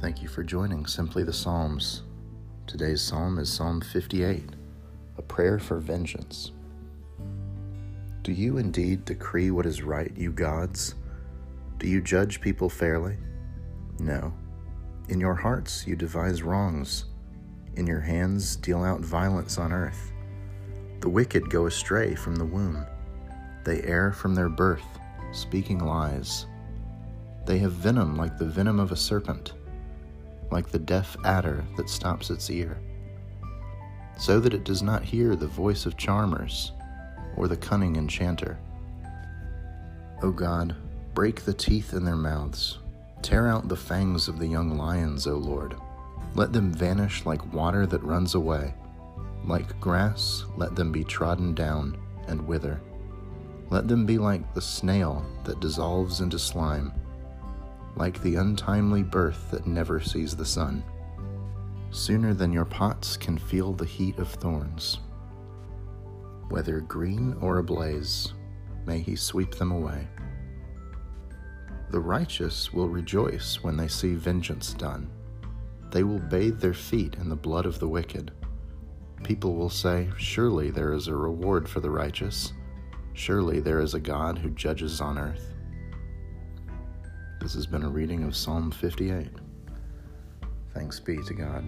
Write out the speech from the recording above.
Thank you for joining Simply the Psalms. Today's psalm is Psalm 58, a prayer for vengeance. Do you indeed decree what is right, you gods? Do you judge people fairly? No. In your hearts you devise wrongs. In your hands deal out violence on earth. The wicked go astray from the womb. They err from their birth, speaking lies. They have venom like the venom of a serpent like the deaf adder that stops its ear, so that it does not hear the voice of charmers or the cunning enchanter. O God, break the teeth in their mouths, tear out the fangs of the young lions, O Lord. Let them vanish like water that runs away. Like grass, let them be trodden down and wither. Let them be like the snail that dissolves into slime like the untimely birth that never sees the sun. Sooner than your pots can feel the heat of thorns. Whether green or ablaze, may he sweep them away. The righteous will rejoice when they see vengeance done. They will bathe their feet in the blood of the wicked. People will say, Surely there is a reward for the righteous. Surely there is a God who judges on earth. This has been a reading of Psalm 58. Thanks be to God.